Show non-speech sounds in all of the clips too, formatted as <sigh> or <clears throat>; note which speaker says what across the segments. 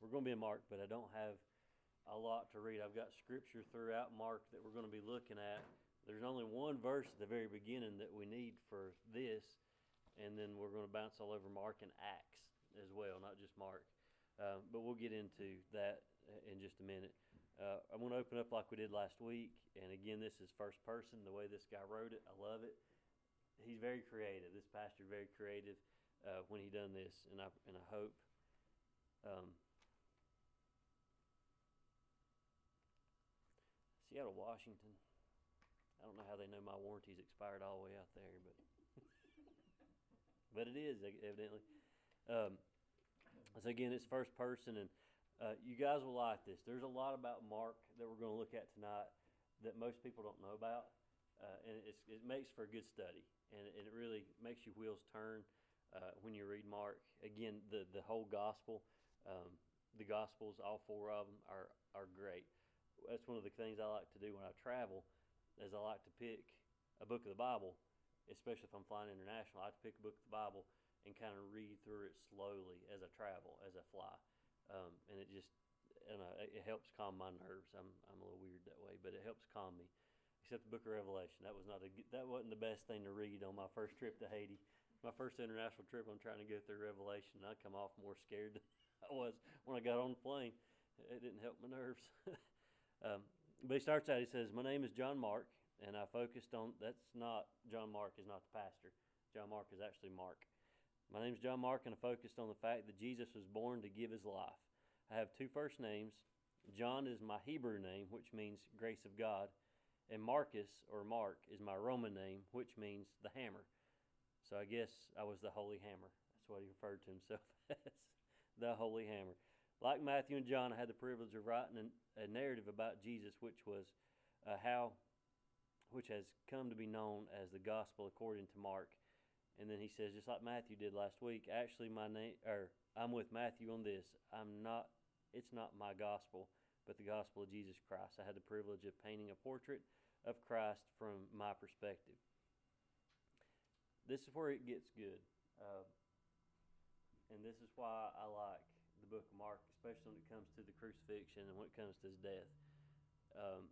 Speaker 1: we're going to be in Mark, but I don't have a lot to read. I've got scripture throughout Mark that we're going to be looking at. There's only one verse at the very beginning that we need for this, and then we're going to bounce all over Mark and Acts as well, not just Mark. Um, but we'll get into that in just a minute. Uh, I'm going to open up like we did last week, and again, this is first person. The way this guy wrote it, I love it. He's very creative. This pastor very creative uh, when he done this, and I and I hope. Um, Seattle, Washington. I don't know how they know my warranty's expired all the way out there, but <laughs> but it is evidently. Um, so again, it's first person, and uh, you guys will like this. There's a lot about Mark that we're going to look at tonight that most people don't know about, uh, and it makes for a good study, and it, it really makes your wheels turn uh, when you read Mark. Again, the the whole gospel, um, the gospels, all four of them are are great. That's one of the things I like to do when I travel is I like to pick a book of the Bible, especially if I'm flying international. I like to pick a book of the Bible and kind of read through it slowly as I travel, as I fly, um, and it just and it helps calm my nerves. I'm I'm a little weird that way, but it helps calm me. Except the Book of Revelation, that was not a that wasn't the best thing to read on my first trip to Haiti. My first international trip, I'm trying to go through Revelation, and I come off more scared than <laughs> I was when I got on the plane. It didn't help my nerves. <laughs> um, but he starts out, he says, My name is John Mark, and I focused on that's not John Mark is not the pastor. John Mark is actually Mark. My name is John Mark, and I focused on the fact that Jesus was born to give his life. I have two first names. John is my Hebrew name, which means grace of God, and Marcus or Mark is my Roman name, which means the hammer. So I guess I was the Holy Hammer. That's what he referred to himself <laughs> as, the Holy Hammer. Like Matthew and John, I had the privilege of writing a narrative about Jesus, which was uh, how, which has come to be known as the Gospel according to Mark. And then he says, just like Matthew did last week, actually my name, or I'm with Matthew on this. I'm not. It's not my gospel, but the gospel of Jesus Christ. I had the privilege of painting a portrait of Christ from my perspective. This is where it gets good. Uh, and this is why I like book of Mark, especially when it comes to the crucifixion and when it comes to his death. Um,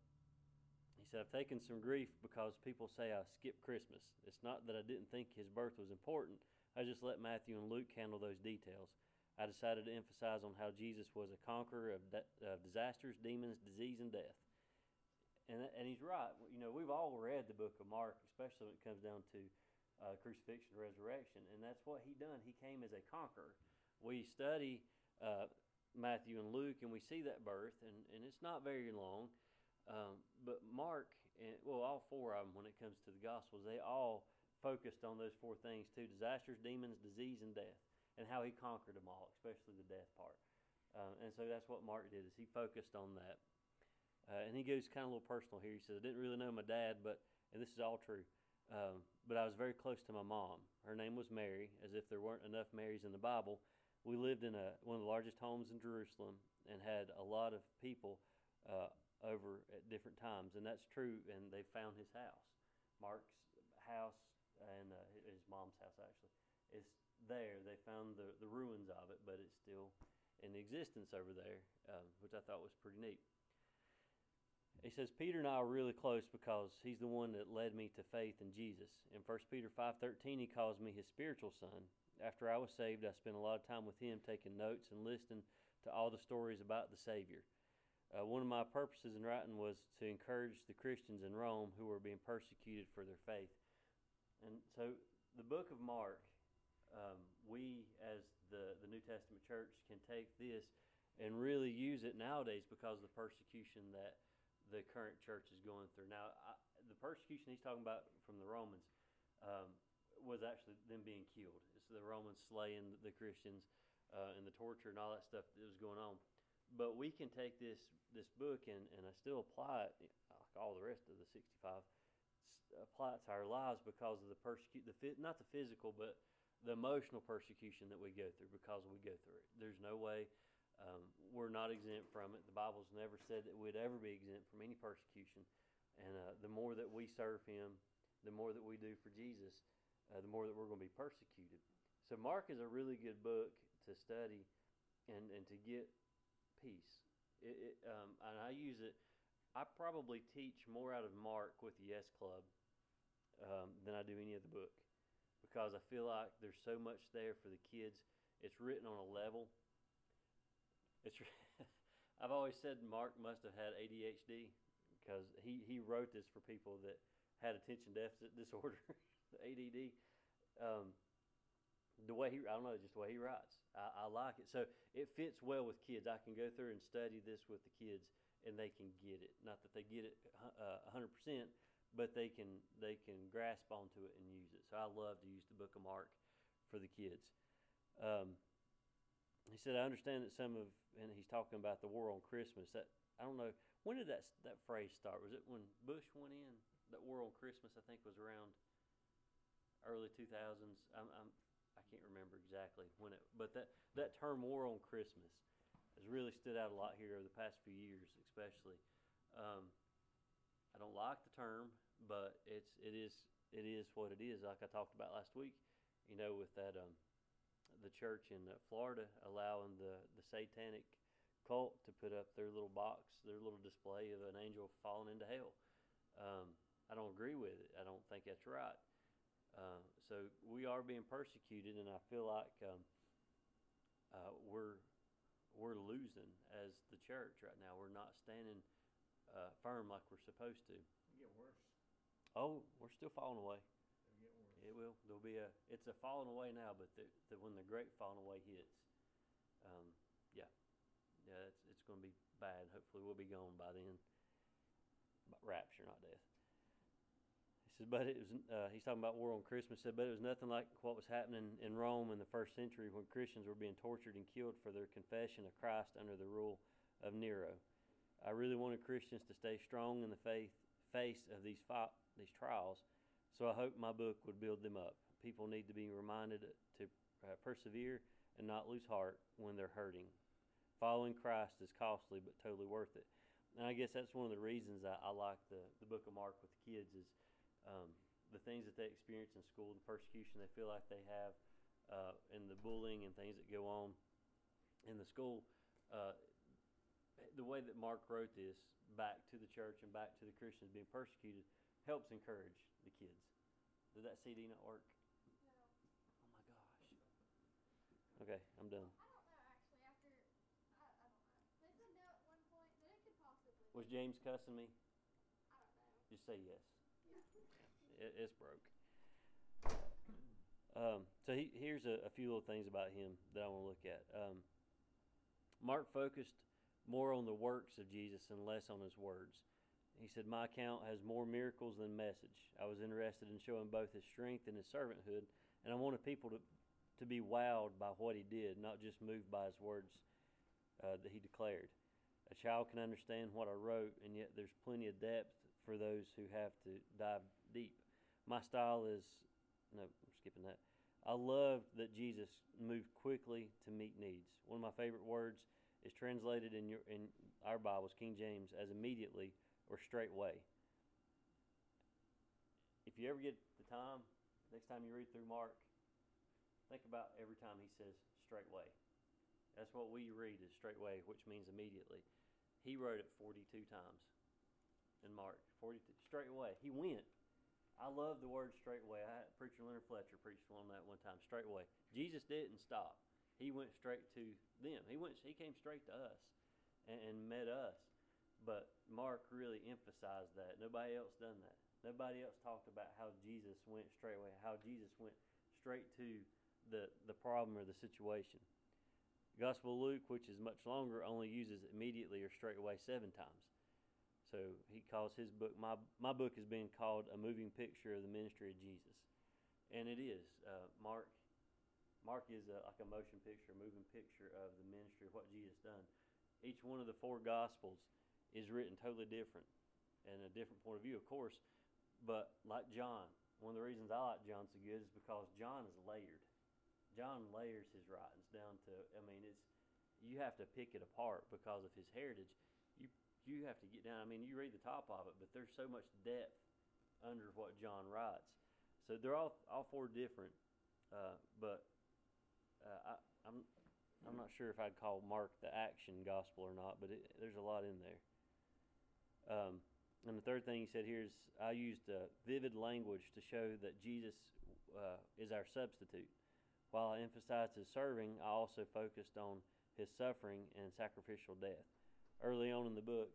Speaker 1: he said, I've taken some grief because people say I skipped Christmas. It's not that I didn't think his birth was important, I just let Matthew and Luke handle those details. I decided to emphasize on how Jesus was a conqueror of, de- of disasters, demons, disease, and death. And, and he's right. You know, we've all read the book of Mark, especially when it comes down to uh, crucifixion, resurrection, and that's what he done. He came as a conqueror. We study uh, Matthew and Luke, and we see that birth, and, and it's not very long. Um, but Mark, and, well, all four of them, when it comes to the Gospels, they all focused on those four things too disasters, demons, disease, and death, and how he conquered them all, especially the death part. Um, and so that's what Mark did, is he focused on that. Uh, and he goes kind of a little personal here. He says, I didn't really know my dad, but, and this is all true, um, but I was very close to my mom. Her name was Mary, as if there weren't enough Marys in the Bible we lived in a, one of the largest homes in Jerusalem and had a lot of people uh, over at different times, and that's true. And they found his house, Mark's house, and uh, his mom's house actually. It's there. They found the, the ruins of it, but it's still in existence over there, um, which I thought was pretty neat. He says Peter and I are really close because he's the one that led me to faith in Jesus. In 1 Peter 5:13 he calls me his spiritual son after I was saved, I spent a lot of time with him taking notes and listening to all the stories about the Savior. Uh, one of my purposes in writing was to encourage the Christians in Rome who were being persecuted for their faith. And so the book of Mark, um, we as the, the New Testament church can take this and really use it nowadays because of the persecution that the current church is going through. Now, I, the persecution he's talking about from the Romans, um, was actually them being killed. It's the Romans slaying the Christians uh, and the torture and all that stuff that was going on. But we can take this this book and, and I still apply it like all the rest of the 65 apply it to our lives because of the persecute the not the physical but the emotional persecution that we go through because we go through it. There's no way um, we're not exempt from it. The Bible's never said that we'd ever be exempt from any persecution. And uh, the more that we serve Him, the more that we do for Jesus, uh, the more that we're going to be persecuted. So Mark is a really good book to study and, and to get peace. It, it, um, and I use it. I probably teach more out of Mark with the Yes Club um, than I do any other book because I feel like there's so much there for the kids. It's written on a level. It's. <laughs> I've always said Mark must have had ADHD because he, he wrote this for people that had attention deficit disorder, <laughs> the ADD. Um, the way he, I don't know, just the way he writes. I, I like it. So it fits well with kids. I can go through and study this with the kids and they can get it. Not that they get it uh, 100%, but they can they can grasp onto it and use it. So I love to use the Book of Mark for the kids. Um, he said, "I understand that some of," and he's talking about the war on Christmas. That I don't know when did that that phrase start. Was it when Bush went in? That war on Christmas, I think, was around early 2000s. I'm, I'm I can't remember exactly when it, but that that term "war on Christmas" has really stood out a lot here over the past few years, especially. Um, I don't like the term, but it's it is it is what it is. Like I talked about last week, you know, with that um, the church in uh, Florida allowing the the satanic cult to put up their little box, their little display of an angel falling into hell. Um, I don't agree with it. I don't think that's right. Uh, so we are being persecuted, and I feel like um, uh, we're we're losing as the church right now. We're not standing uh, firm like we're supposed to.
Speaker 2: It'll get worse.
Speaker 1: Oh, we're still falling away.
Speaker 2: It'll get worse.
Speaker 1: It will. There'll be a. It's a falling away now, but the, the, when the great falling away hits, um, yeah, yeah, it's it's going to be bad. Hopefully, we'll be gone by then. But rapture, not death. But it was. Uh, he's talking about war on Christmas. Said, but it was nothing like what was happening in Rome in the first century when Christians were being tortured and killed for their confession of Christ under the rule of Nero. I really wanted Christians to stay strong in the faith face of these fi- these trials, so I hope my book would build them up. People need to be reminded to uh, persevere and not lose heart when they're hurting. Following Christ is costly but totally worth it. And I guess that's one of the reasons I, I like the, the book of Mark with the kids is um, the things that they experience in school, the persecution they feel like they have, uh, and the bullying and things that go on in the school. Uh, the way that Mark wrote this back to the church and back to the Christians being persecuted helps encourage the kids. Did that CD not work?
Speaker 3: No.
Speaker 1: Oh my gosh. Okay, I'm done.
Speaker 3: I don't know actually. After I, I don't know. They said no at one point, but it could possibly.
Speaker 1: Was James cussing me?
Speaker 3: I don't know.
Speaker 1: Just say yes. It, it's broke. Um, so he, here's a, a few little things about him that I want to look at. Um, Mark focused more on the works of Jesus and less on his words. He said, My account has more miracles than message. I was interested in showing both his strength and his servanthood, and I wanted people to, to be wowed by what he did, not just moved by his words uh, that he declared. A child can understand what I wrote, and yet there's plenty of depth for those who have to dive deep. My style is, no, I'm skipping that. I love that Jesus moved quickly to meet needs. One of my favorite words is translated in your in our Bibles, King James, as immediately or straightway. If you ever get the time, next time you read through Mark, think about every time he says straightway. That's what we read is straightway, which means immediately. He wrote it 42 times in Mark. 42 straightway. He went. I love the word straightway. I had preacher Leonard Fletcher preached on that one time. Straight away. Jesus didn't stop. He went straight to them. He went. He came straight to us and, and met us. But Mark really emphasized that. Nobody else done that. Nobody else talked about how Jesus went straight away. How Jesus went straight to the the problem or the situation. Gospel Luke, which is much longer, only uses immediately or straight away seven times. So he calls his book my my book is being called a moving picture of the ministry of Jesus, and it is. Uh, Mark Mark is a, like a motion picture, a moving picture of the ministry of what Jesus done. Each one of the four Gospels is written totally different and a different point of view, of course. But like John, one of the reasons I like John so good is because John is layered. John layers his writings down to. I mean, it's you have to pick it apart because of his heritage. You you have to get down. I mean, you read the top of it, but there's so much depth under what John writes. So they're all all four different, uh, but uh, I, I'm I'm not sure if I'd call Mark the action gospel or not, but it, there's a lot in there. Um, and the third thing he said here is I used uh, vivid language to show that Jesus uh, is our substitute. While I emphasized his serving, I also focused on his suffering and sacrificial death. Early on in the book,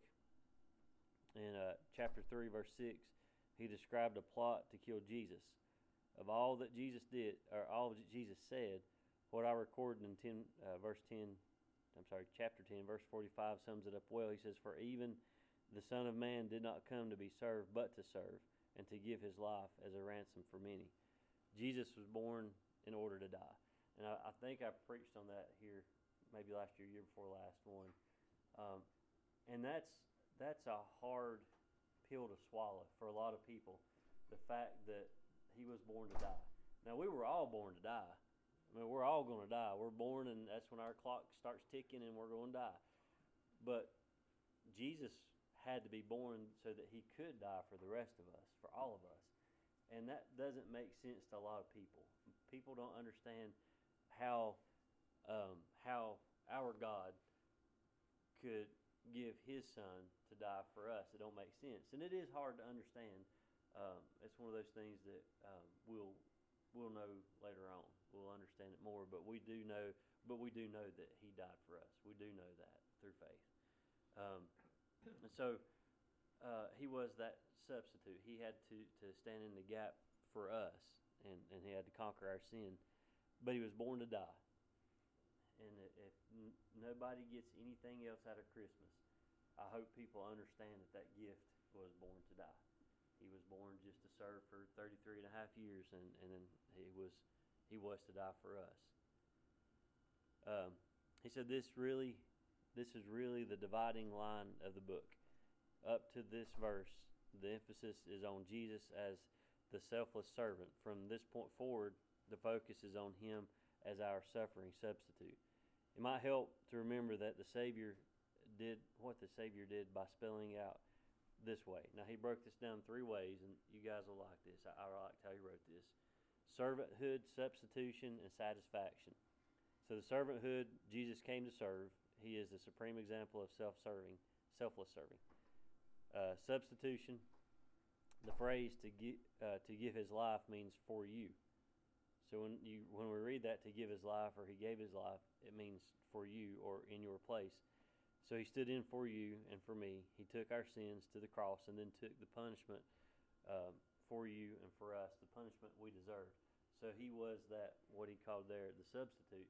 Speaker 1: in uh, chapter 3, verse 6, he described a plot to kill Jesus. Of all that Jesus did, or all that Jesus said, what I recorded in 10, uh, verse 10, I'm sorry, chapter 10, verse 45 sums it up well. He says, For even the Son of Man did not come to be served, but to serve, and to give his life as a ransom for many. Jesus was born in order to die. And I, I think I preached on that here maybe last year, year before last one. Um, and that's that's a hard pill to swallow for a lot of people. The fact that he was born to die. Now we were all born to die. I mean, we're all going to die. We're born, and that's when our clock starts ticking, and we're going to die. But Jesus had to be born so that he could die for the rest of us, for all of us. And that doesn't make sense to a lot of people. People don't understand how um, how our God could give His Son to die for us. It don't make sense, and it is hard to understand. Um, it's one of those things that um, we'll we'll know later on. We'll understand it more, but we do know. But we do know that He died for us. We do know that through faith. Um, and so uh, He was that substitute. He had to to stand in the gap for us, and and He had to conquer our sin. But He was born to die. And if n- nobody gets anything else out of Christmas, I hope people understand that that gift was born to die. He was born just to serve for 33 and a half years, and, and then he was he was to die for us. Um, he said this really, this is really the dividing line of the book. Up to this verse, the emphasis is on Jesus as the selfless servant. From this point forward, the focus is on him as our suffering substitute. It might help to remember that the Savior did what the Savior did by spelling out this way. Now, he broke this down three ways, and you guys will like this. I, I liked how he wrote this servanthood, substitution, and satisfaction. So, the servanthood, Jesus came to serve. He is the supreme example of self serving, selfless serving. Uh, substitution, the phrase to, gi- uh, to give his life means for you. So when you when we read that to give his life or he gave his life, it means for you or in your place. So he stood in for you and for me. He took our sins to the cross and then took the punishment um, for you and for us, the punishment we deserved. So he was that what he called there the substitute.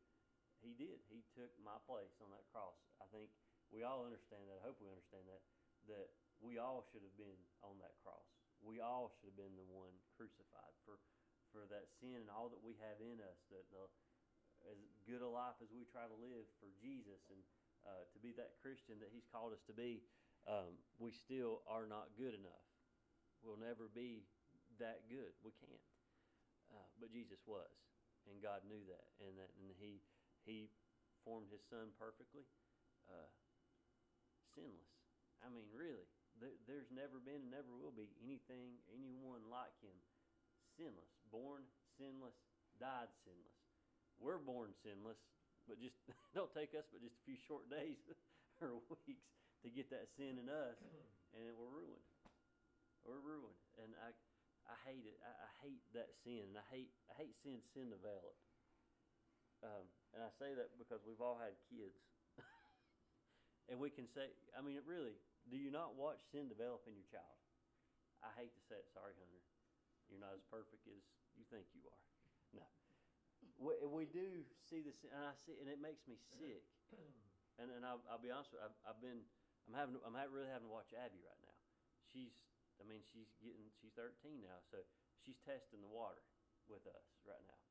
Speaker 1: He did. He took my place on that cross. I think we all understand that. I hope we understand that that we all should have been on that cross. We all should have been the one crucified for for that sin and all that we have in us, that the as good a life as we try to live for Jesus and uh, to be that Christian that He's called us to be, um, we still are not good enough. We'll never be that good. We can't. Uh, but Jesus was, and God knew that, and that, and He He formed His Son perfectly, uh, sinless. I mean, really, there, there's never been and never will be anything, anyone like Him sinless, born sinless, died sinless. We're born sinless, but just <laughs> don't take us but just a few short days <laughs> or weeks to get that sin in us, and we're ruined. We're ruined, and I, I hate it. I, I hate that sin, and I hate I hate seeing sin develop. Um, and I say that because we've all had kids, <laughs> and we can say, I mean, it really, do you not watch sin develop in your child? I hate to say it, sorry, Hunter. You're not as perfect as you think you are. No. We, we do see this, and I see, and it makes me sick. <clears throat> And and I'll, I'll be honest with you, I've, I've been, I'm having, I'm really having to watch Abby right now. She's, I mean, she's getting, she's 13 now, so she's testing the water with us right now.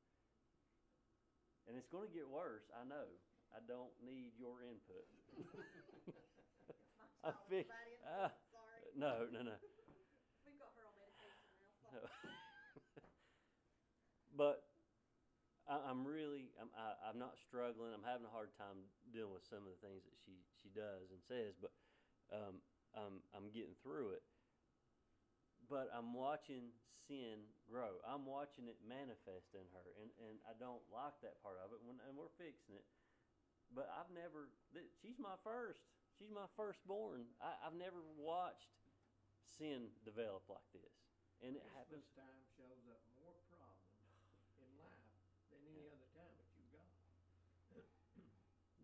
Speaker 1: And it's going to get worse. I know. I don't need your input. <laughs> I fig- ah,
Speaker 3: Sorry.
Speaker 1: no, no, no.
Speaker 3: We've got her on medication now.
Speaker 1: No. <laughs> but I, I'm really, I'm, I, I'm not struggling. I'm having a hard time dealing with some of the things that she, she does and says, but um, I'm, I'm getting through it. But I'm watching sin grow. I'm watching it manifest in her, and, and I don't like that part of it. When, and we're fixing it. but I've never. She's my first. She's my firstborn. I, I've never watched sin develop like this, and it happens.
Speaker 2: Christmas time shows up more problems <laughs> in life than any
Speaker 1: Yeah.
Speaker 2: other time that you've got. <coughs>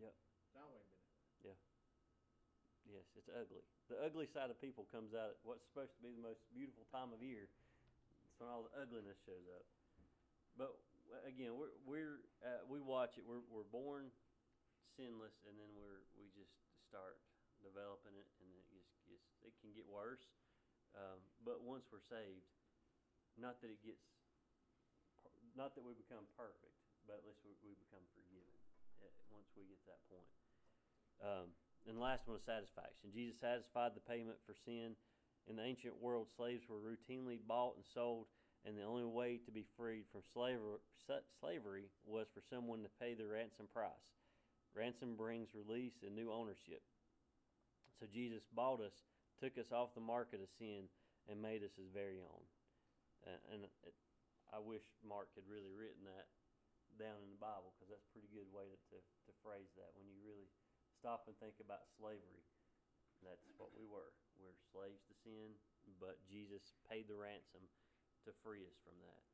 Speaker 1: Yep.
Speaker 2: It's always been that way.
Speaker 1: Yes, it's ugly. The ugly side of people comes out at what's supposed to be the most beautiful time of year. It's when all the ugliness shows up. But again, we're we're uh, we watch it. We're we're born sinless, and then we're we just start developing it, and it just gets it can get worse. Um, but once we're saved, not that it gets, not that we become perfect, but at least we, we become forgiven uh, once we get to that point. Um, and last one is satisfaction. Jesus satisfied the payment for sin. In the ancient world, slaves were routinely bought and sold, and the only way to be freed from slaver, sa- slavery was for someone to pay the ransom price. Ransom brings release and new ownership. So Jesus bought us, took us off the market of sin, and made us his very own. And it, I wish Mark had really written that down in the Bible because that's a pretty good way to, to, to phrase that when you really stop and think about slavery. That's what we were. We're slaves to sin, but Jesus paid the ransom to free us from that.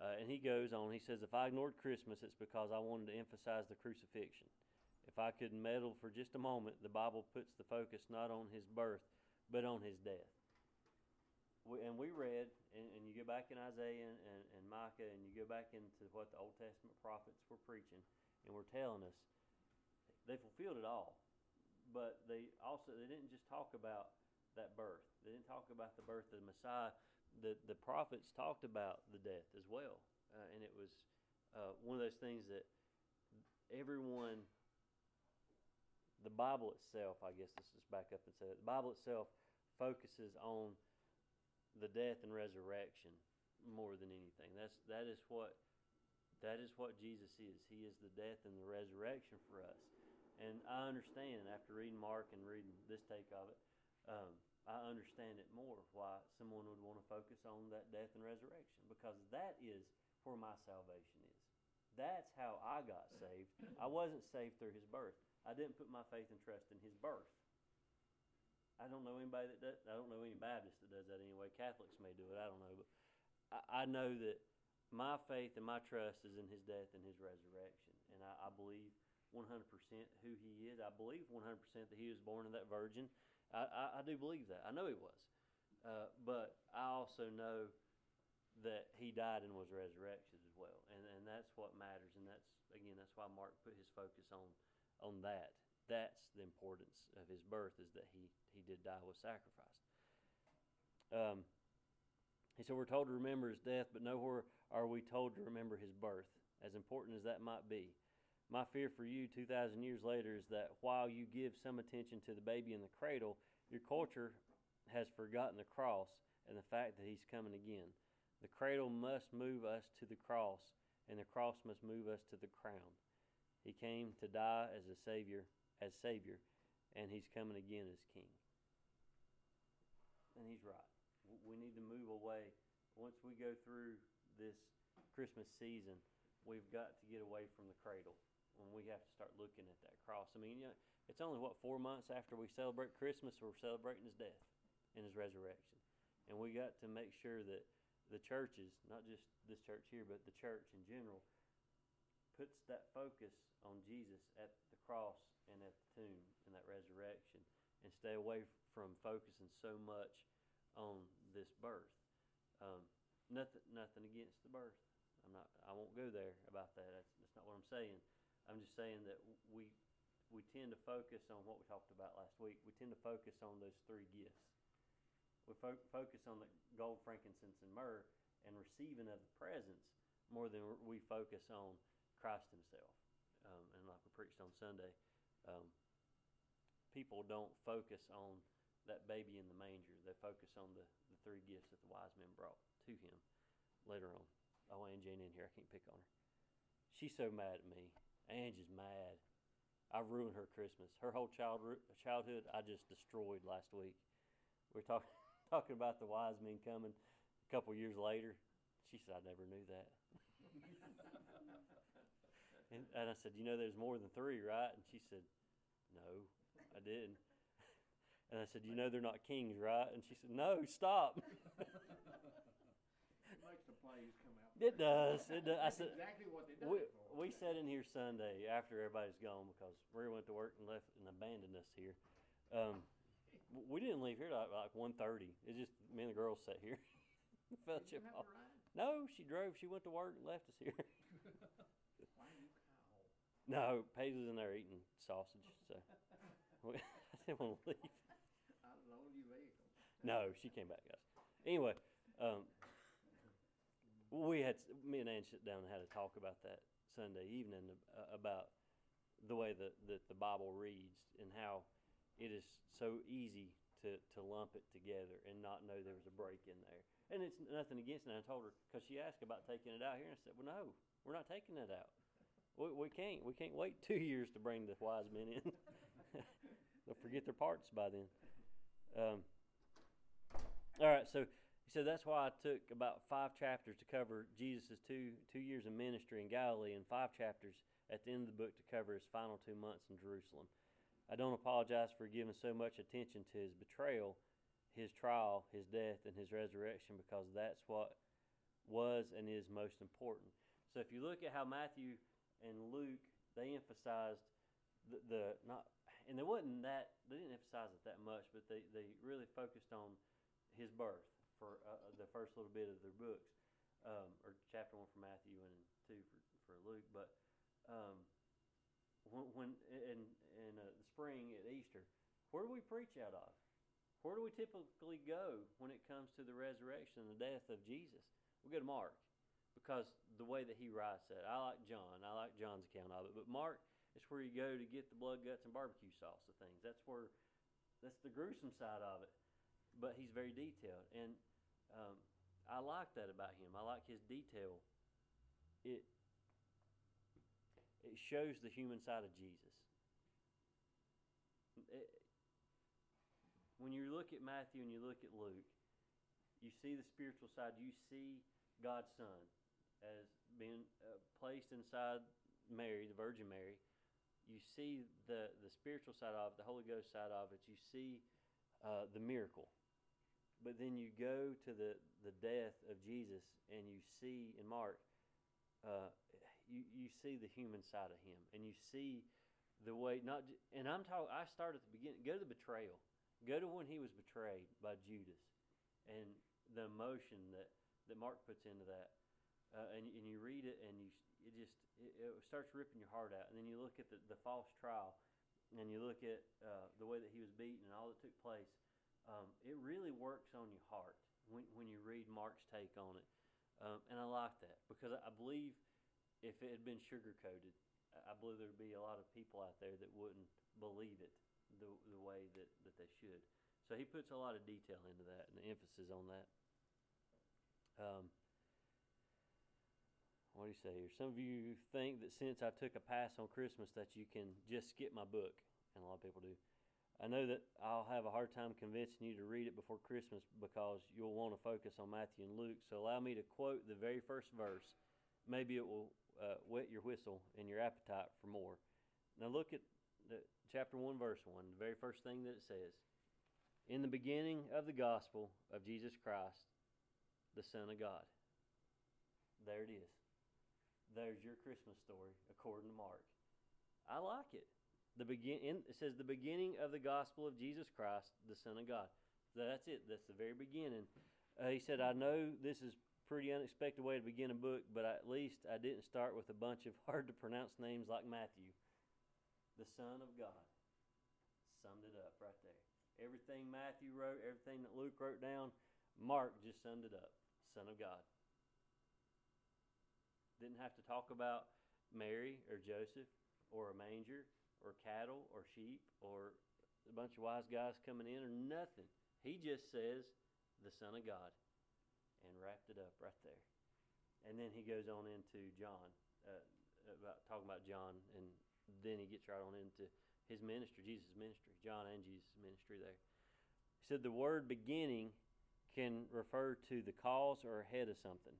Speaker 1: Uh, and he goes on, he says, If I ignored Christmas, it's because I wanted to emphasize the crucifixion. If I could meddle for just a moment, the Bible puts the focus not on his birth, but on his death. We, and we read, and, and you go back in Isaiah and, and, and Micah, and you go back into what the Old Testament prophets were preaching, and were telling us they fulfilled it all. But they also they didn't just talk about that birth. They didn't talk about the birth of the Messiah. The the prophets talked about the death as well, uh, and it was uh, one of those things that everyone. The Bible itself, I guess, let's just back up and say it. The Bible itself focuses on the death and resurrection more than anything. That's that is what that is what Jesus is. He is the death and the resurrection for us. And I understand after reading Mark and reading this take of it, um, I understand it more why someone would want to focus on that death and resurrection because that is where my salvation is. That's how I got saved. I wasn't saved through his birth. I didn't put my faith and trust in his birth. I don't know anybody that does. I don't know any Baptist that does that anyway. Catholics may do it. I don't know, but I, I know that my faith and my trust is in his death and his resurrection, and I, I believe 100% who he is. I believe 100% that he was born of that virgin. I, I, I do believe that. I know he was, uh, but I also know that he died and was resurrected as well, and and that's what matters. And that's again, that's why Mark put his focus on on that. That's the importance of his birth is that he he did die was sacrificed. Um, and so we're told to remember his death, but nowhere are we told to remember his birth, as important as that might be. My fear for you 2,000 years later is that while you give some attention to the baby in the cradle, your culture has forgotten the cross and the fact that he's coming again. The cradle must move us to the cross, and the cross must move us to the crown. He came to die as a savior, as savior, and he's coming again as king. And he's right. We need to move away. Once we go through this Christmas season, we've got to get away from the cradle when we have to start looking at that cross. I mean, you know, it's only what four months after we celebrate Christmas, we're celebrating his death and his resurrection, and we got to make sure that the churches, not just this church here, but the church in general, puts that focus on Jesus at the cross and at the tomb and that resurrection, and stay away from focusing so much on this birth. Um, nothing, nothing against the birth. I'm not. I won't go there about that. That's, that's not what I'm saying. I'm just saying that we we tend to focus on what we talked about last week. We tend to focus on those three gifts. We fo- focus on the gold, frankincense, and myrrh, and receiving of the presents more than we focus on Christ Himself. Um, and like we preached on Sunday, um, people don't focus on that baby in the manger. They focus on the, the three gifts that the wise men brought to Him later on. Oh, Angie Jane in here. I can't pick on her. She's so mad at me. Angie's mad. I ruined her Christmas. Her whole child childhood I just destroyed last week. We are talking <laughs> talking about the wise men coming a couple years later. She said I never knew that. And, and I said, you know, there's more than three, right? And she said, no, I didn't. <laughs> And I said, you know, they're not kings, right? And she said, no, stop. <laughs>
Speaker 2: It makes the plays come out.
Speaker 1: It does. It does. I said,
Speaker 2: exactly what they done
Speaker 1: we, we sat in here Sunday after everybody's gone because Maria went to work and left and abandoned us here. Um, we didn't leave here like, like 1.30. It's just me and the girls sat here. <laughs> Fellowship Hall. No, she drove. She went to work and left us here.
Speaker 2: Why you cow?
Speaker 1: no, Paige was in there eating sausage, so <laughs> I didn't want to leave.
Speaker 2: I'd loan you vehicle.
Speaker 1: No, she came back, guys. Anyway, um, we had me and Ann sit down and had a talk about that Sunday evening uh, about the way that, that the Bible reads and how it is so easy to, to lump it together and not know there was a break in there. And it's nothing against it. And I told her because she asked about taking it out here, and I said, "Well, no, we're not taking it out. We, we can't. We can't wait two years to bring the wise men in. <laughs> They'll forget their parts by then." Um, all right, so he said that's why I took about five chapters to cover Jesus' two two years of ministry in Galilee, and five chapters at the end of the book to cover his final two months in Jerusalem. I don't apologize for giving so much attention to his betrayal, his trial, his death, and his resurrection because that's what was and is most important. So if you look at how Matthew and Luke they emphasized the, the not and they wasn't that they didn't emphasize it that much, but they, they really focused on his birth for uh, uh, the first little bit of their books, um, or chapter one for Matthew and two for, for Luke. But um, when, when in in uh, the spring at Easter, where do we preach out of? Where do we typically go when it comes to the resurrection and the death of Jesus? We go to Mark because the way that he writes that. I like John. I like John's account of it, but Mark is where you go to get the blood, guts, and barbecue sauce of things. That's where that's the gruesome side of it. But he's very detailed, and um, I like that about him. I like his detail. It it shows the human side of Jesus. It- when you look at Matthew and you look at Luke, you see the spiritual side. You see God's Son as being uh, placed inside Mary, the Virgin Mary. You see the the spiritual side of it, the Holy Ghost side of it. You see uh, the miracle. But then you go to the, the death of Jesus and you see in Mark, uh, you, you see the human side of him and you see the way, not, and I'm talking, I start at the beginning, go to the betrayal. Go to when he was betrayed by Judas and the emotion that, that Mark puts into that. Uh, and, and you read it and you, it just, it, it starts ripping your heart out. And then you look at the, the false trial and you look at uh, the way that he was beaten and all that took place um, it really works on your heart when, when you read Mark's take on it. Um, and I like that because I believe if it had been sugar coated, I believe there'd be a lot of people out there that wouldn't believe it the, the way that, that they should. So he puts a lot of detail into that and emphasis on that. Um, what do you say here? Some of you think that since I took a pass on Christmas that you can just skip my book, and a lot of people do. I know that I'll have a hard time convincing you to read it before Christmas because you'll want to focus on Matthew and Luke. So allow me to quote the very first verse. Maybe it will uh, your whistle and your appetite for more. Now look at the, chapter 1, verse 1, the very first thing that it says. In the beginning of the gospel of Jesus Christ, the Son of God. There it is. There's your Christmas story according to Mark. I like it. The begin it says the beginning of the gospel of Jesus Christ, the Son of God. That's it. That's the very beginning. Uh, he said, "I know this is pretty unexpected way to begin a book, but at least I didn't start with a bunch of <laughs> hard to pronounce names like Matthew. The Son of God summed it up right there. Everything Matthew wrote, everything that Luke wrote down, Mark just summed it up. Son of God. Didn't have to talk about Mary or Joseph or a manger or cattle or sheep or a bunch of wise guys coming in or nothing. He just says the Son of God and wrapped it up right there. And then he goes on into John, uh, about talking about John, and then he gets right on into his ministry, Jesus' ministry, John and Jesus' ministry there. He said the word beginning can refer to the cause or head of something.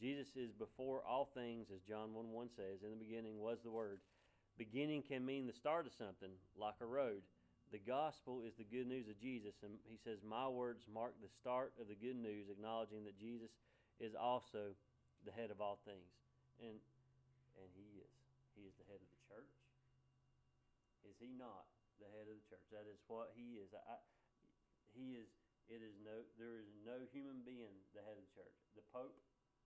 Speaker 1: Jesus is before all things, as John 1 1 says. In the beginning was the Word. Beginning can mean the start of something, like a road. The gospel is the good news of Jesus, and he says, My words mark the start of the good news, acknowledging that Jesus is also the head of all things. And and he is. He is the head of the church. Is he not the head of the church? That is what he is. I, he is it is no there is no human being the head of the church. The Pope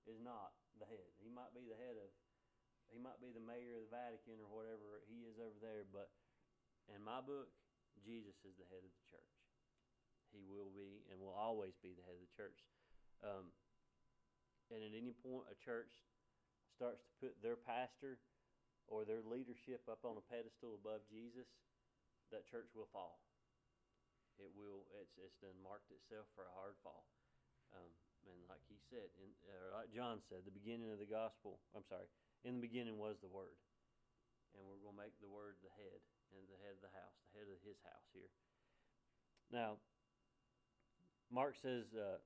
Speaker 1: is not the head. He might be the head of he might be the mayor of the Vatican or whatever he is over there, but in my book, Jesus is the head of the church. He will be and will always be the head of the church. Um, and at any point, a church starts to put their pastor or their leadership up on a pedestal above Jesus, that church will fall. It will. It's it's done marked itself for a hard fall. Um, and like he said, in, or like John said, the beginning of the gospel. I'm sorry. In the beginning was the Word, and we're going to make the Word the head and the head of the house, the head of His house here. Now, Mark says uh,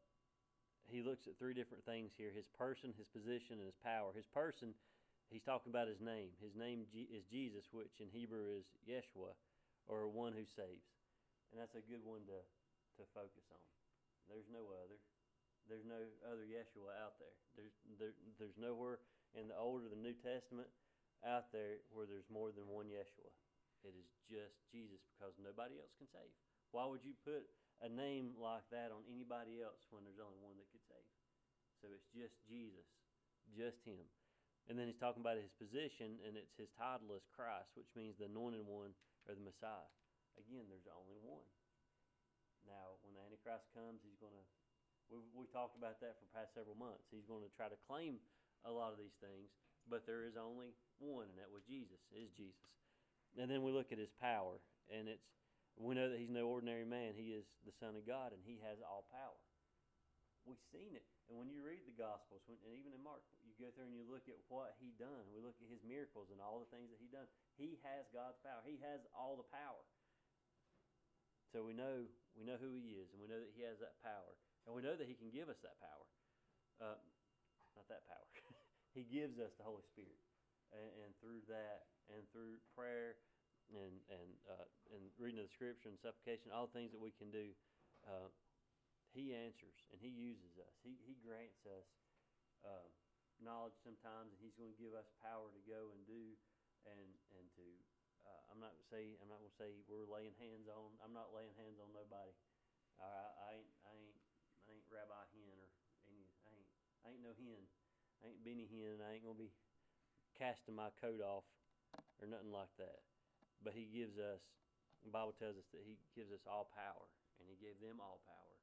Speaker 1: he looks at three different things here: his person, his position, and his power. His person, he's talking about his name. His name is Jesus, which in Hebrew is Yeshua, or one who saves, and that's a good one to to focus on. There's no other. There's no other Yeshua out there. There's there, there's nowhere in the Old or the New Testament out there where there's more than one Yeshua. It is just Jesus because nobody else can save. Why would you put a name like that on anybody else when there's only one that could save? So it's just Jesus, just Him. And then he's talking about his position, and it's his title is Christ, which means the anointed one or the Messiah. Again, there's only one. Now, when the Antichrist comes, he's going to We've, we talked about that for past several months. He's going to try to claim a lot of these things, but there is only one, and that was Jesus, is Jesus. And then we look at his power, and it's we know that he's no ordinary man. He is the Son of God, and he has all power. We've seen it. And when you read the Gospels, when, and even in Mark, you go through and you look at what he done. We look at his miracles and all the things that he done. He has God's power. He has all the power. So we know we know who he is, and we know that he has that power. And we know that He can give us that power. Uh, not that power. <laughs> he gives us the Holy Spirit. And, and, through that, and through prayer, and and uh, and reading of the Scripture and supplication, all the things that we can do, uh, He answers and He uses us. He He grants us uh, knowledge sometimes, and He's going to give us power to go and do, and and to. Uh, I'm not say I'm not gonna say we're laying hands on. I'm not laying hands on nobody. I, I ain't Rabbi Hen or any. I ain't. I ain't no hen. I ain't Benny Hinn. I ain't gonna be casting my coat off or nothing like that. But He gives us. The Bible tells us that He gives us all power, and He gave them all power.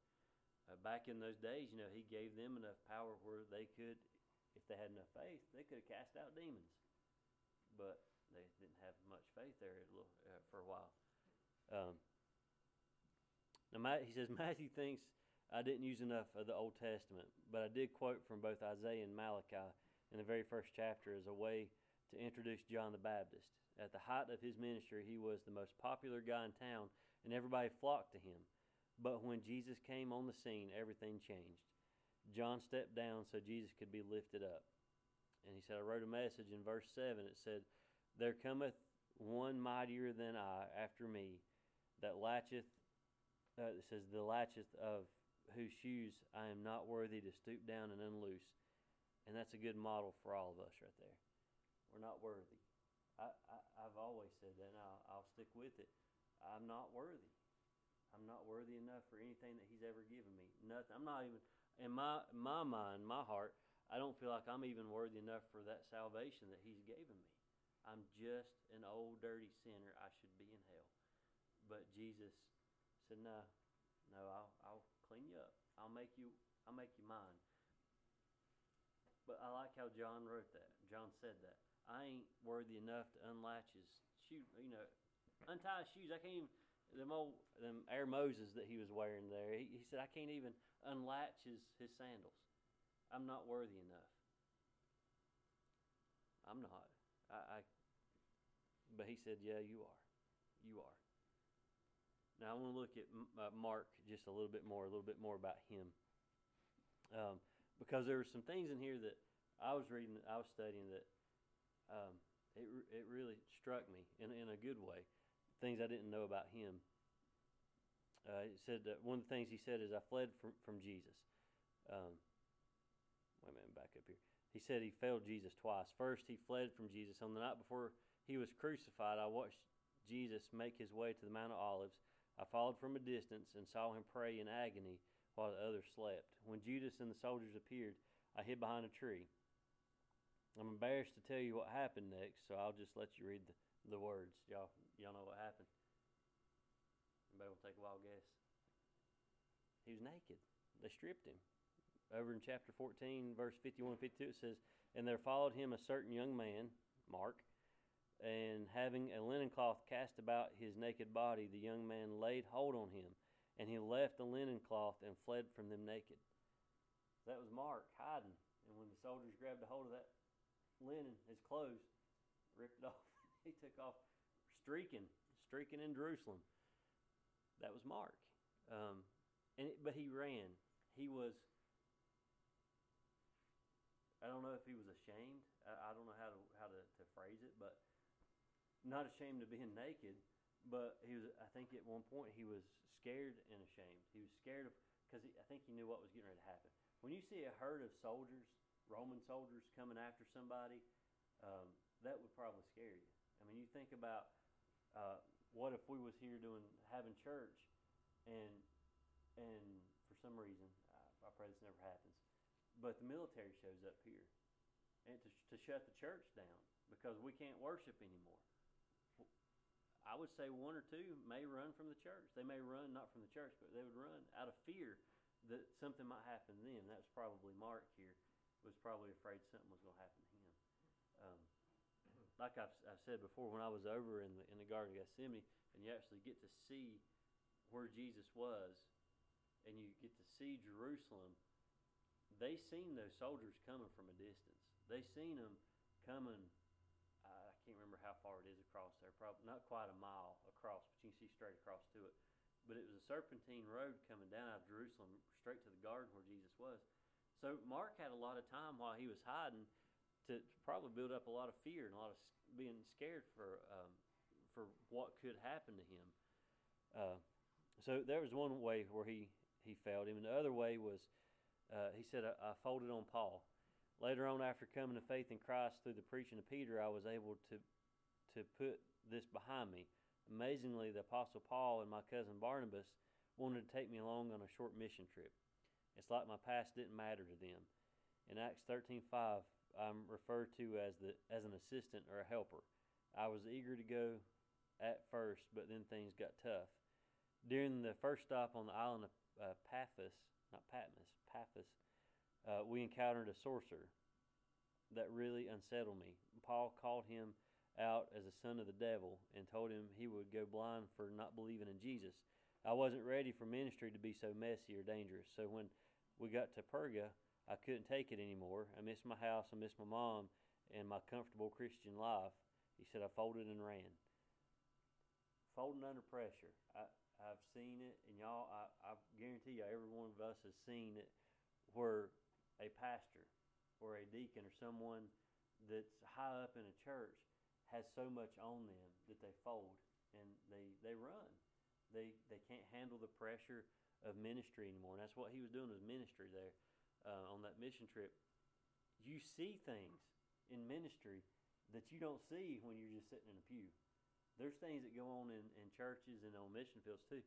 Speaker 1: Uh, back in those days, you know, He gave them enough power where they could, if they had enough faith, they could have cast out demons. But they didn't have much faith there uh, for a while. Um, now, he says <laughs> Matthew thinks I didn't use enough of the Old Testament, but I did quote from both Isaiah and Malachi in the very first chapter as a way to introduce John the Baptist. At the height of his ministry, he was the most popular guy in town, and everybody flocked to him. But when Jesus came on the scene, everything changed. John stepped down so Jesus could be lifted up. And he said, I wrote a message in verse 7. It said, There cometh one mightier than I after me, that latcheth, uh, it says, the latcheth of whose shoes I am not worthy to stoop down and unloose. And that's a good model for all of us right there. We're not worthy. I, I, have always said that, and I'll, I'll stick with it. I'm not worthy. I'm not worthy enough for anything that He's ever given me. Nothing. I'm not even, in my, my mind, my heart, I don't feel like I'm even worthy enough for that salvation that He's given me. I'm just an old, dirty sinner. I should be in hell. But Jesus said, No, no, I'll, I'll clean you up. I'll make you I'll make you mine. But I like how John wrote that. John said that. I ain't worthy enough to unlatch his shoe, you know, untie his shoes. I can't even them old them Air Moses that he was wearing there. He, he said I can't even unlatch his his sandals. I'm not worthy enough. I'm not. I, I but he said, "Yeah, you are. You are." Now I want to look at uh, Mark just a little bit more, a little bit more about him, um, because there were some things in here that I was reading, I was studying that. Um, it it really struck me in in a good way. Things I didn't know about him. Uh, said that one of the things he said is, "I fled from from Jesus." Um, wait a minute, back up here. He said he failed Jesus twice. First, he fled from Jesus on the night before he was crucified. I watched Jesus make his way to the Mount of Olives. I followed from a distance and saw him pray in agony while the others slept. When Judas and the soldiers appeared, I hid behind a tree. I'm embarrassed to tell you what happened next, so I'll just let you read the, the words. Y'all, y'all know what happened? Anybody want to take a wild guess? He was naked. They stripped him. Over in chapter 14, verse 51 52, it says, And there followed him a certain young man, Mark, and having a linen cloth cast about his naked body, the young man laid hold on him, and he left the linen cloth and fled from them naked. That was Mark hiding. And when the soldiers grabbed a hold of that linen, his clothes, ripped it <laughs> off. he took off streaking, streaking in Jerusalem. That was Mark. Um, and it, but he ran. He was. I don't know if he was ashamed. I, I don't know how to how to, to phrase it, but not ashamed of being naked. But he was. I think at one point he was scared and ashamed. He was scared of because I think he knew what was getting ready to happen. When you see a herd of soldiers, Roman soldiers coming after somebody, um, that would probably scare you. I mean, you think about uh, what if we was here doing having church, and and for some reason, I, I pray this never happens, but the military shows up here, and to, to shut the church down because we can't worship anymore. I would say one or two may run from the church. They may run not from the church, but they would run out of fear that something might happen to them. That was probably Mark here was probably afraid something was going to happen to him. Um, like I've, I've said before, when I was over in the in the Garden of Gethsemane, and you actually get to see where Jesus was, and you get to see Jerusalem, they seen those soldiers coming from a distance. They seen them coming. Can't remember how far it is across there. Probably not quite a mile across, but you can see straight across to it. But it was a serpentine road coming down out of Jerusalem straight to the garden where Jesus was. So Mark had a lot of time while he was hiding to, to probably build up a lot of fear and a lot of being scared for um, for what could happen to him. Uh, so there was one way where he he failed him, and the other way was uh, he said, I, "I folded on Paul." Later on, after coming to faith in Christ through the preaching of Peter, I was able to to put this behind me. Amazingly, the Apostle Paul and my cousin Barnabas wanted to take me along on a short mission trip. It's like my past didn't matter to them. In Acts 13:5, I'm referred to as the as an assistant or a helper. I was eager to go at first, but then things got tough. During the first stop on the island of uh, Paphos, not Patmos, Paphos, uh, we encountered a sorcerer that really unsettled me. Paul called him out as a son of the devil and told him he would go blind for not believing in Jesus. I wasn't ready for ministry to be so messy or dangerous. So when we got to Perga, I couldn't take it anymore. I missed my house, I missed my mom, and my comfortable Christian life. He said I folded and ran. Folding under pressure. I, I've seen it, and y'all, I, I guarantee you, every one of us has seen it where a pastor or a deacon or someone that's high up in a church has so much on them that they fold and they, they run. They, they can't handle the pressure of ministry anymore. And that's what he was doing was ministry there uh, on that mission trip. You see things in ministry that you don't see when you're just sitting in a pew. There's things that go on in, in churches and on mission fields too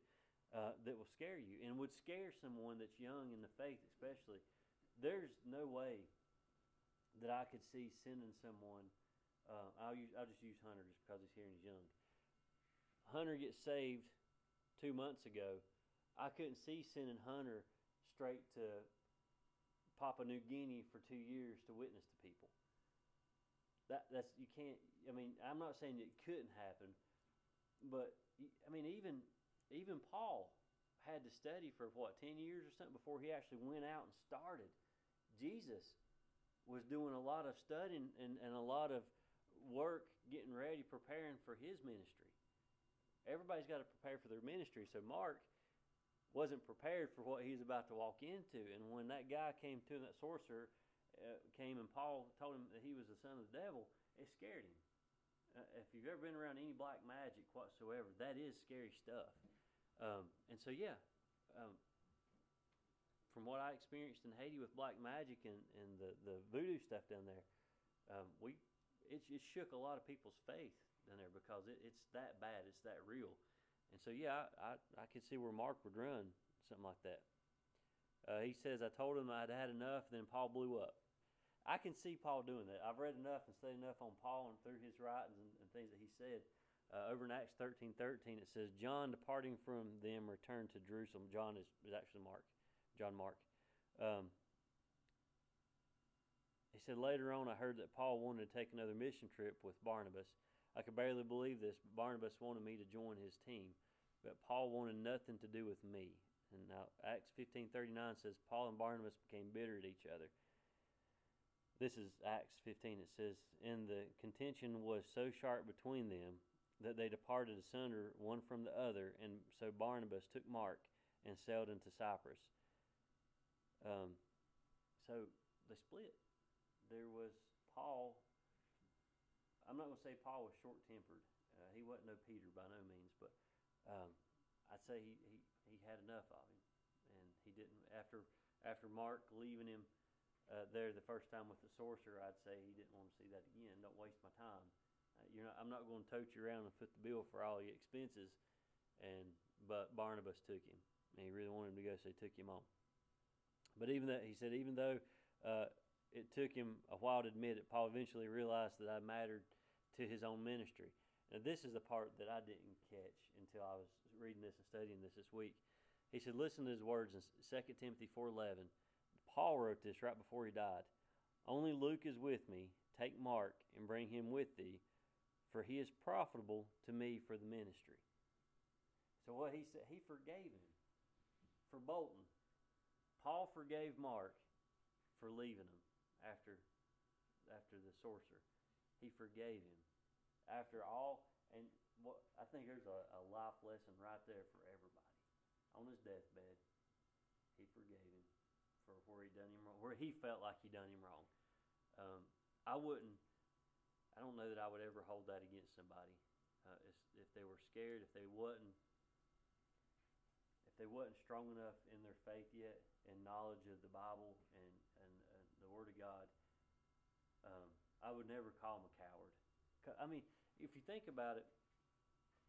Speaker 1: uh, that will scare you and would scare someone that's young in the faith, especially. There's no way that I could see sending someone. Uh, I'll use I'll just use Hunter just because he's here and he's young. Hunter gets saved two months ago. I couldn't see sending Hunter straight to Papua New Guinea for two years to witness to people. That that's you can't. I mean, I'm not saying it couldn't happen, but I mean, even even Paul had to study for what ten years or something before he actually went out and started. Jesus was doing a lot of studying and, and a lot of work getting ready, preparing for his ministry. Everybody's got to prepare for their ministry. So Mark wasn't prepared for what he was about to walk into. And when that guy came to that sorcerer, uh, came and Paul told him that he was the son of the devil, it scared him. Uh, if you've ever been around any black magic whatsoever, that is scary stuff. Um, and so, yeah, um, from what I experienced in Haiti with black magic and, and the, the voodoo stuff down there, um, we it, it shook a lot of people's faith down there because it, it's that bad, it's that real. And so, yeah, I, I, I could see where Mark would run something like that. Uh, he says, I told him I'd had enough, then Paul blew up. I can see Paul doing that. I've read enough and studied enough on Paul and through his writings and, and things that he said. Uh, over in Acts 13 13, it says, John departing from them returned to Jerusalem. John is, is actually Mark, John Mark. Um, he said, Later on, I heard that Paul wanted to take another mission trip with Barnabas. I could barely believe this, but Barnabas wanted me to join his team. But Paul wanted nothing to do with me. And now Acts 15:39 says Paul and Barnabas became bitter at each other. This is Acts 15. It says, "And the contention was so sharp between them that they departed asunder one from the other, and so Barnabas took Mark and sailed into Cyprus." Um, so they split. There was Paul. I'm not going to say Paul was short-tempered. Uh, he wasn't no Peter by no means, but um, I'd say he, he he had enough of him, and he didn't. After after Mark leaving him uh, there the first time with the sorcerer, I'd say he didn't want to see that again. Don't waste my time. Uh, you're not, I'm not going to tote you around and foot the bill for all your expenses. And but Barnabas took him, and he really wanted him to go, so he took him on. But even that, he said, even though uh, it took him a while to admit it, Paul eventually realized that I mattered to his own ministry. Now, this is the part that I didn't catch until I was reading this and studying this this week. He said, listen to his words in 2 Timothy 4.11. Paul wrote this right before he died. Only Luke is with me. Take Mark and bring him with thee, for he is profitable to me for the ministry. So what he said, he forgave him for Bolton. Paul forgave Mark for leaving him after after the sorcerer. He forgave him after all, and what I think there's a, a life lesson right there for everybody. On his deathbed, he forgave him for where he done him wrong, where he felt like he done him wrong. Um, I wouldn't. I don't know that I would ever hold that against somebody. Uh, if, they were scared, if they wasn't, if they wasn't strong enough in their faith yet and knowledge of the Bible and and, and the Word of God, um, I would never call them a coward. I mean, if you think about it,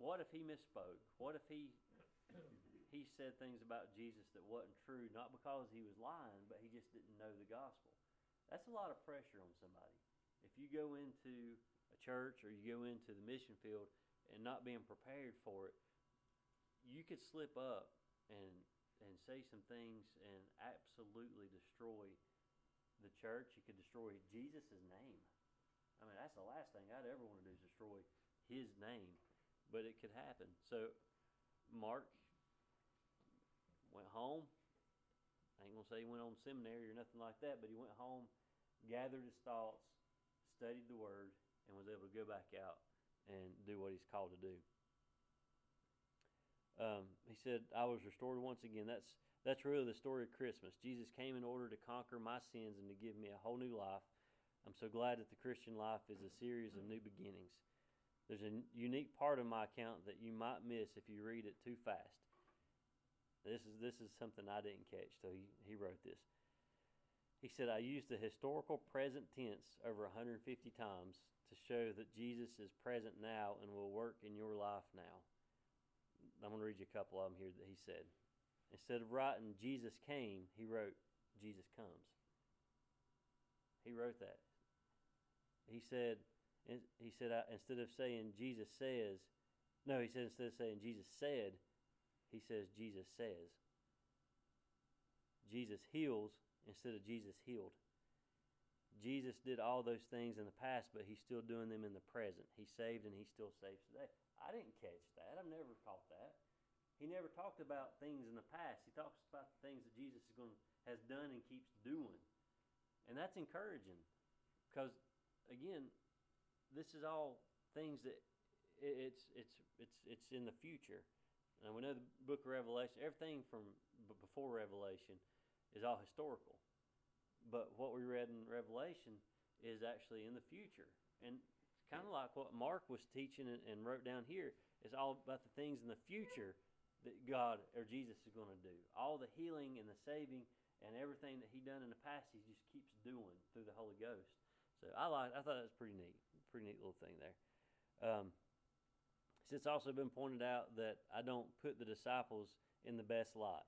Speaker 1: what if he misspoke? What if he <coughs> he said things about Jesus that wasn't true, not because he was lying, but he just didn't know the gospel? That's a lot of pressure on somebody. If you go into a church or you go into the mission field and not being prepared for it, you could slip up and and say some things and absolutely destroy the church. You could destroy Jesus' name. I mean, that's the last thing I'd ever want to do is destroy his name, but it could happen. So Mark went home. I ain't gonna say he went on seminary or nothing like that, but he went home, gathered his thoughts, studied the word, and was able to go back out and do what he's called to do. Um, he said, "I was restored once again." That's that's really the story of Christmas. Jesus came in order to conquer my sins and to give me a whole new life. I'm so glad that the Christian life is a series of new beginnings. There's a unique part of my account that you might miss if you read it too fast. This is this is something I didn't catch, so he, he wrote this. He said, I used the historical present tense over 150 times to show that Jesus is present now and will work in your life now. I'm going to read you a couple of them here that he said. Instead of writing Jesus came, he wrote Jesus comes. He wrote that. He said, he said, instead of saying Jesus says, no, he said, instead of saying Jesus said, he says Jesus says. Jesus heals instead of Jesus healed. Jesus did all those things in the past, but he's still doing them in the present. He saved and he still saves today. I didn't catch that. I've never caught that. He never talked about things in the past. He talks about the things that Jesus is going has done and keeps doing. And that's encouraging because again, this is all things that it's it's it's it's in the future. And we know the book of Revelation, everything from before Revelation is all historical. but what we read in Revelation is actually in the future. And it's kind of like what Mark was teaching and, and wrote down here. It's all about the things in the future that God or Jesus is going to do. All the healing and the saving and everything that He done in the past, He just keeps doing through the Holy Ghost. So I like. I thought that was pretty neat. Pretty neat little thing there. Um, it's also been pointed out that I don't put the disciples in the best light.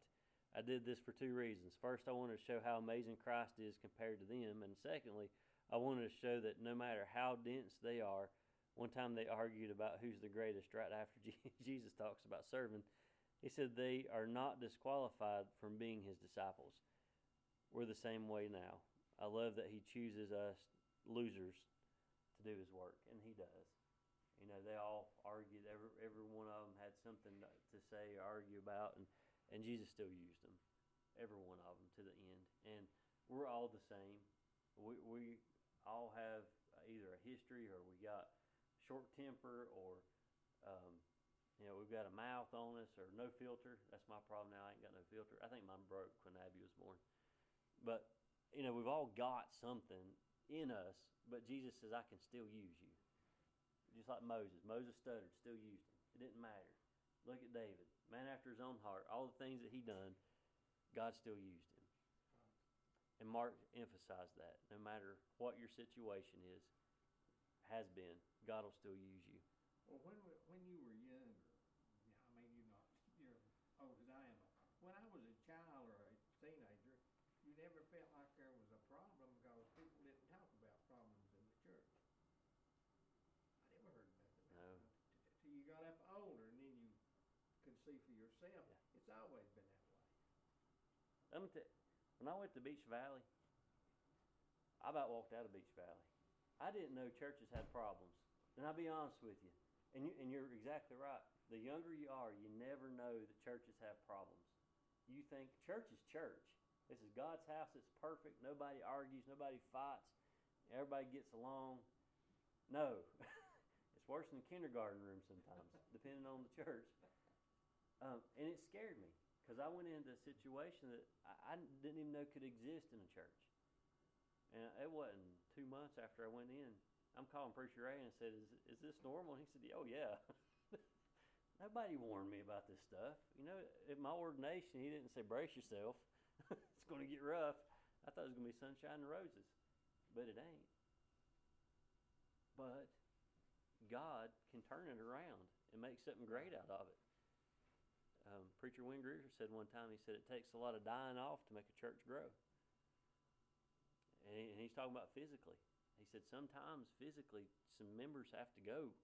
Speaker 1: I did this for two reasons. First, I wanted to show how amazing Christ is compared to them, and secondly, I wanted to show that no matter how dense they are, one time they argued about who's the greatest right after <laughs> Jesus talks about serving. He said they are not disqualified from being his disciples. We're the same way now. I love that he chooses us losers to do his work, and he does. You know, they all argued. Every every one of them had something to say or argue about, and and Jesus still used them, every one of them to the end. And we're all the same. We we all have either a history or we got short temper or um, you know we've got a mouth on us or no filter. That's my problem now. I ain't got no filter. I think mine broke when Abby was born. But you know we've all got something in us. But Jesus says I can still use you just like Moses. Moses stuttered, still used him. It didn't matter. Look at David, man after his own heart. All the things that he done, God still used him. And Mark emphasized that. No matter what your situation is, has been, God will still use you.
Speaker 2: Well, when when you were younger, I mean, you're not you're old as I am. When I was a child or a teenager, you never felt like there was a problem because people didn't talk about problems in the church. I never heard nothing
Speaker 1: No.
Speaker 2: about it. Till you got up older and then you could yourself.
Speaker 1: Yeah.
Speaker 2: It's always been that way.
Speaker 1: When I went to Beach Valley, I about walked out of Beach Valley. I didn't know churches had problems. And I'll be honest with you. And, you, and you're exactly right. The younger you are, you never know that churches have problems. You think church is church. This is God's house. It's perfect. Nobody argues. Nobody fights. Everybody gets along. No. <laughs> it's worse than kindergarten room sometimes, depending on the church. Um, and it scared me because I went into a situation that I, I didn't even know could exist in a church. And it wasn't two months after I went in. I'm calling Preacher Ray and said, "Is is this normal?" And he said, "Oh yeah." <laughs> Nobody warned me about this stuff. You know, at my ordination, he didn't say, "Brace yourself, <laughs> it's going to get rough." I thought it was going to be sunshine and roses, but it ain't. But God can turn it around and make something great out of it. Um, Preacher Wayne Greer said one time, he said, it takes a lot of dying off to make a church grow. And, he, and he's talking about physically. He said, sometimes physically, some members have to go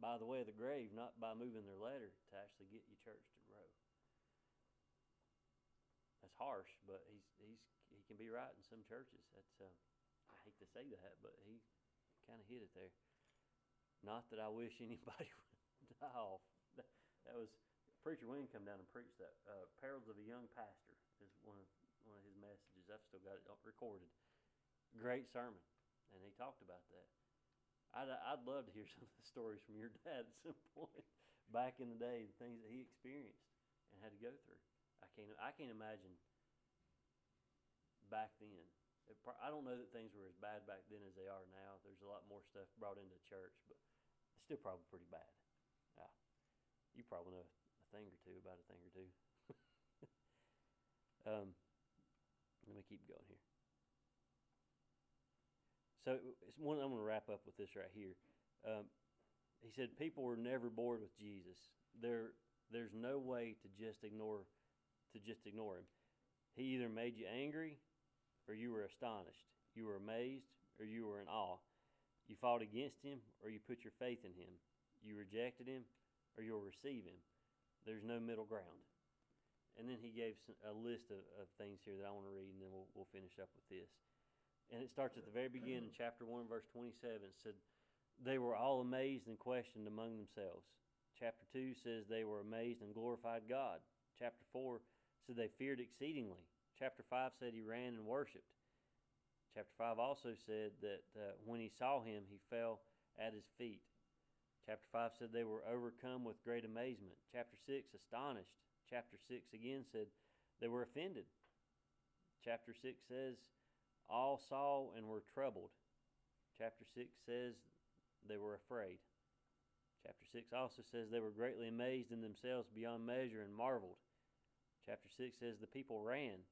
Speaker 1: by the way of the grave, not by moving their letter to actually get your church to grow. That's harsh, but he's, he's, he can be right in some churches. That's, uh, I hate to say that, but he kind of hit it there. Not that I wish <laughs> anybody would die off. That, that was preacher Wayne come down and preached that. Uh, Perils of a Young Pastor is one of one of his messages. I've still got it recorded. Great sermon, and he talked about that. I'd I'd love to hear <laughs> some of the stories from your dad at some point back in the day, the things that he experienced and had to go through. I can't I can't imagine back then. It I don't know that things were as bad back then as they are now. There's a lot more stuff brought into church, but it's still probably pretty bad. Yeah, you probably know thing or two about a thing or two. <laughs> um, let me keep going here. So it's one. I'm going to wrap up with this right here. Um, he said people were never bored with Jesus. There, there's no way to just ignore, to just ignore him. He either made you angry, or you were astonished. You were amazed, or you were in awe. You fought against him, or you put your faith in him. You rejected him, or you'll receive him. There's no middle ground. And then he gave some, a list of, of things here that I want to read, and then we'll, we'll finish up with this. And it starts at the very beginning, <clears throat> chapter 1, verse 27. It said, They were all amazed and questioned among themselves. Chapter 2 says they were amazed and glorified God. Chapter 4 said they feared exceedingly. Chapter 5 said he ran and worshiped. Chapter 5 also said that uh, when he saw him, he fell at his feet. Chapter 5 said they were overcome with great amazement. Chapter 6, astonished. Chapter 6 again said they were offended. Chapter 6 says all saw and were troubled. Chapter 6 says they were afraid. Chapter 6 also says they were greatly amazed in themselves beyond measure and marveled. Chapter 6 says the people ran.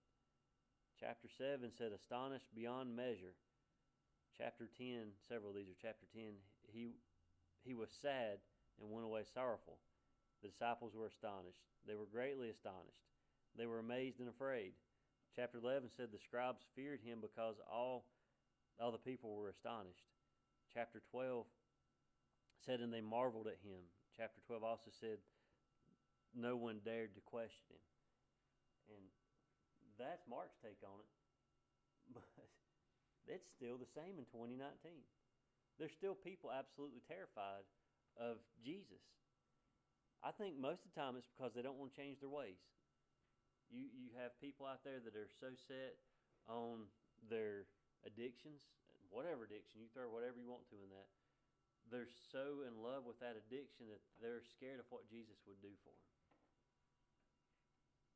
Speaker 1: Chapter 7 said astonished beyond measure. Chapter 10, several of these are chapter 10, he, he was sad and went away sorrowful. The disciples were astonished. They were greatly astonished. They were amazed and afraid. Chapter 11 said the scribes feared him because all, all the people were astonished. Chapter 12 said, and they marveled at him. Chapter 12 also said, no one dared to question him. And that's Mark's take on it. <laughs> But it's still the same in 2019. There's still people absolutely terrified of Jesus. I think most of the time it's because they don't want to change their ways. You you have people out there that are so set on their addictions, whatever addiction you throw whatever you want to in that. They're so in love with that addiction that they're scared of what Jesus would do for them.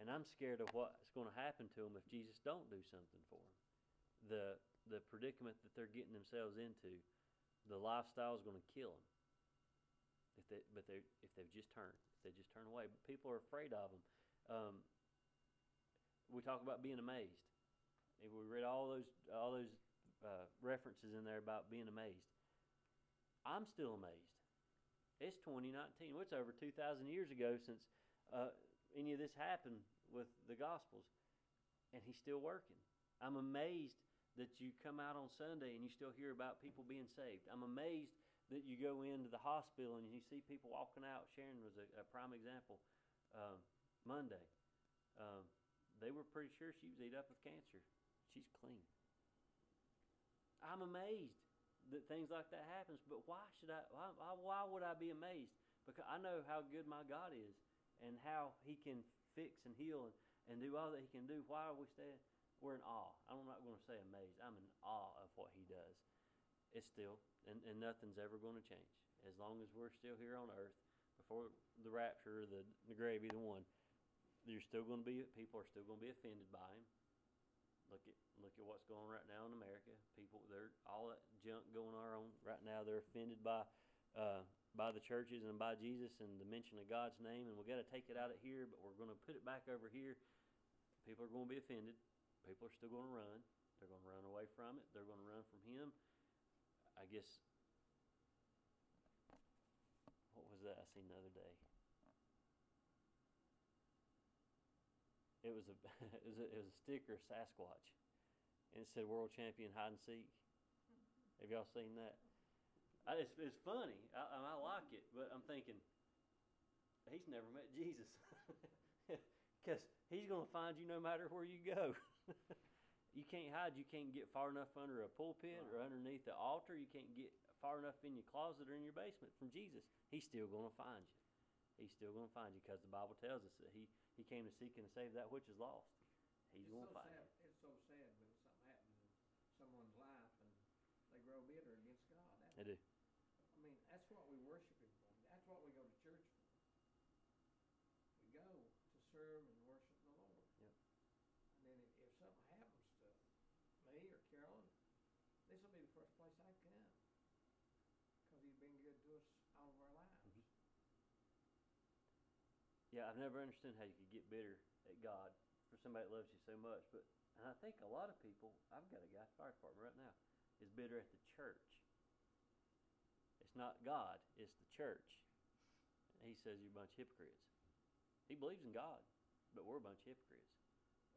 Speaker 1: And I'm scared of what's going to happen to them if Jesus don't do something for them. The the predicament that they're getting themselves into, the lifestyle is going to kill them. If they, but they, if they've just turned, if they just turn away, but people are afraid of them. Um, we talk about being amazed. If we read all those all those uh, references in there about being amazed, I'm still amazed. It's 2019. What's over 2,000 years ago since uh, any of this happened with the Gospels, and He's still working. I'm amazed that you come out on Sunday and you still hear about people being saved. I'm amazed that you go into the hospital and you see people walking out. Sharon was a, a prime example. Um, Monday, um, they were pretty sure she was eat up with cancer. She's clean. I'm amazed that things like that happens, but why should I? Why, why, why would I be amazed? Because I know how good my God is and how He can fix and heal and, and do all that He can do. Why are we staying? We're in awe. I'm not going to say amazed. I'm in awe of what he does. It's still, and, and nothing's ever going to change. As long as we're still here on earth, before the rapture the, the grave, either one, you're still going to be, people are still going to be offended by him. Look at look at what's going on right now in America. People, they're all that junk going on right now. They're offended by uh, by the churches and by Jesus and the mention of God's name, and we got to take it out of here, but we're going to put it back over here. People are going to be offended people are still going to run. They're going to run away from it. They're going to run from Him. I guess. What was that I seen the other day? It was a <laughs> it was a, it was a sticker Sasquatch, and it said "World Champion Hide and Seek." Have y'all seen that? I, it's, it's funny. I, I like it, but I'm thinking he's never met Jesus <laughs> because he's going to find you no matter where you go. <laughs> <laughs> you can't hide. You can't get far enough under a pulpit
Speaker 2: Right.
Speaker 1: or underneath the altar. You can't get far enough in your closet or in your basement from Jesus. He's still going to find you. He's still going to find you because the Bible tells us that he, he came to seek and to save that which is lost. He's
Speaker 2: It's
Speaker 1: going
Speaker 2: so
Speaker 1: to find
Speaker 2: sad.
Speaker 1: you.
Speaker 2: It's so sad when something happens in someone's life and they grow bitter against God.
Speaker 1: They do.
Speaker 2: I mean, that's what we worship Him for. That's what we go to church for. We go to serve and worship the Lord.
Speaker 1: Yep.
Speaker 2: And then if, if something happens to me or Carolyn, this will be the first place I come. Because He's been good to us all of our lives.
Speaker 1: Mhm. Yeah, I've never understood how you could get bitter at God for somebody that loves you so much. But and I think a lot of people, I've got a guy fire department right now, is bitter at the church. It's not God, it's the church. He says you're a bunch of hypocrites. He believes in God, but we're a bunch of hypocrites.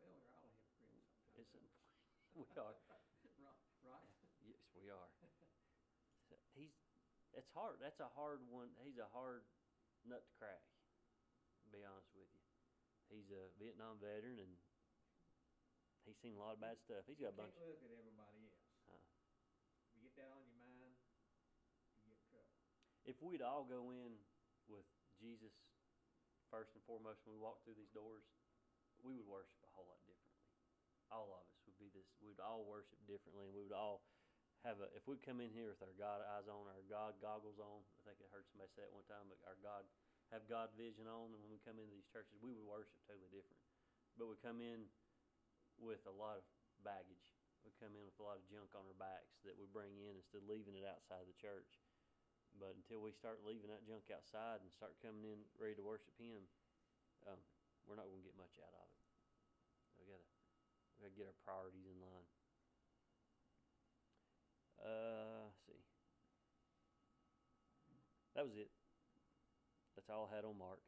Speaker 2: Well, we're all hypocrites sometimes.
Speaker 1: It's <laughs> we are. <laughs>
Speaker 2: right.
Speaker 1: Yes, we are. It's hard. That's a hard one. He's a hard nut to crack. To be honest with you, he's a Vietnam veteran and he's seen a lot of bad stuff. He's got a bunch.
Speaker 2: can't look at everybody else.
Speaker 1: Uh,
Speaker 2: You get that on your mind, you get in trouble.
Speaker 1: if we'd all go in with Jesus first and foremost when we walk through these doors, we would worship a whole lot differently. All of us would be this. We'd all worship differently, and we would all have a. If we come in here with our God eyes on, our God goggles on, I think I heard somebody say it one time. But our God have God vision on, and when we come into these churches, we would worship totally different. But we come in with a lot of baggage, we come in with a lot of junk on our backs that we bring in instead of leaving it outside the church. But until we start leaving that junk outside and start coming in ready to worship Him, um, we're not going to get much out of it. We gotta we gotta get our priorities in line. Uh, see. That was it. That's all I had on Mark.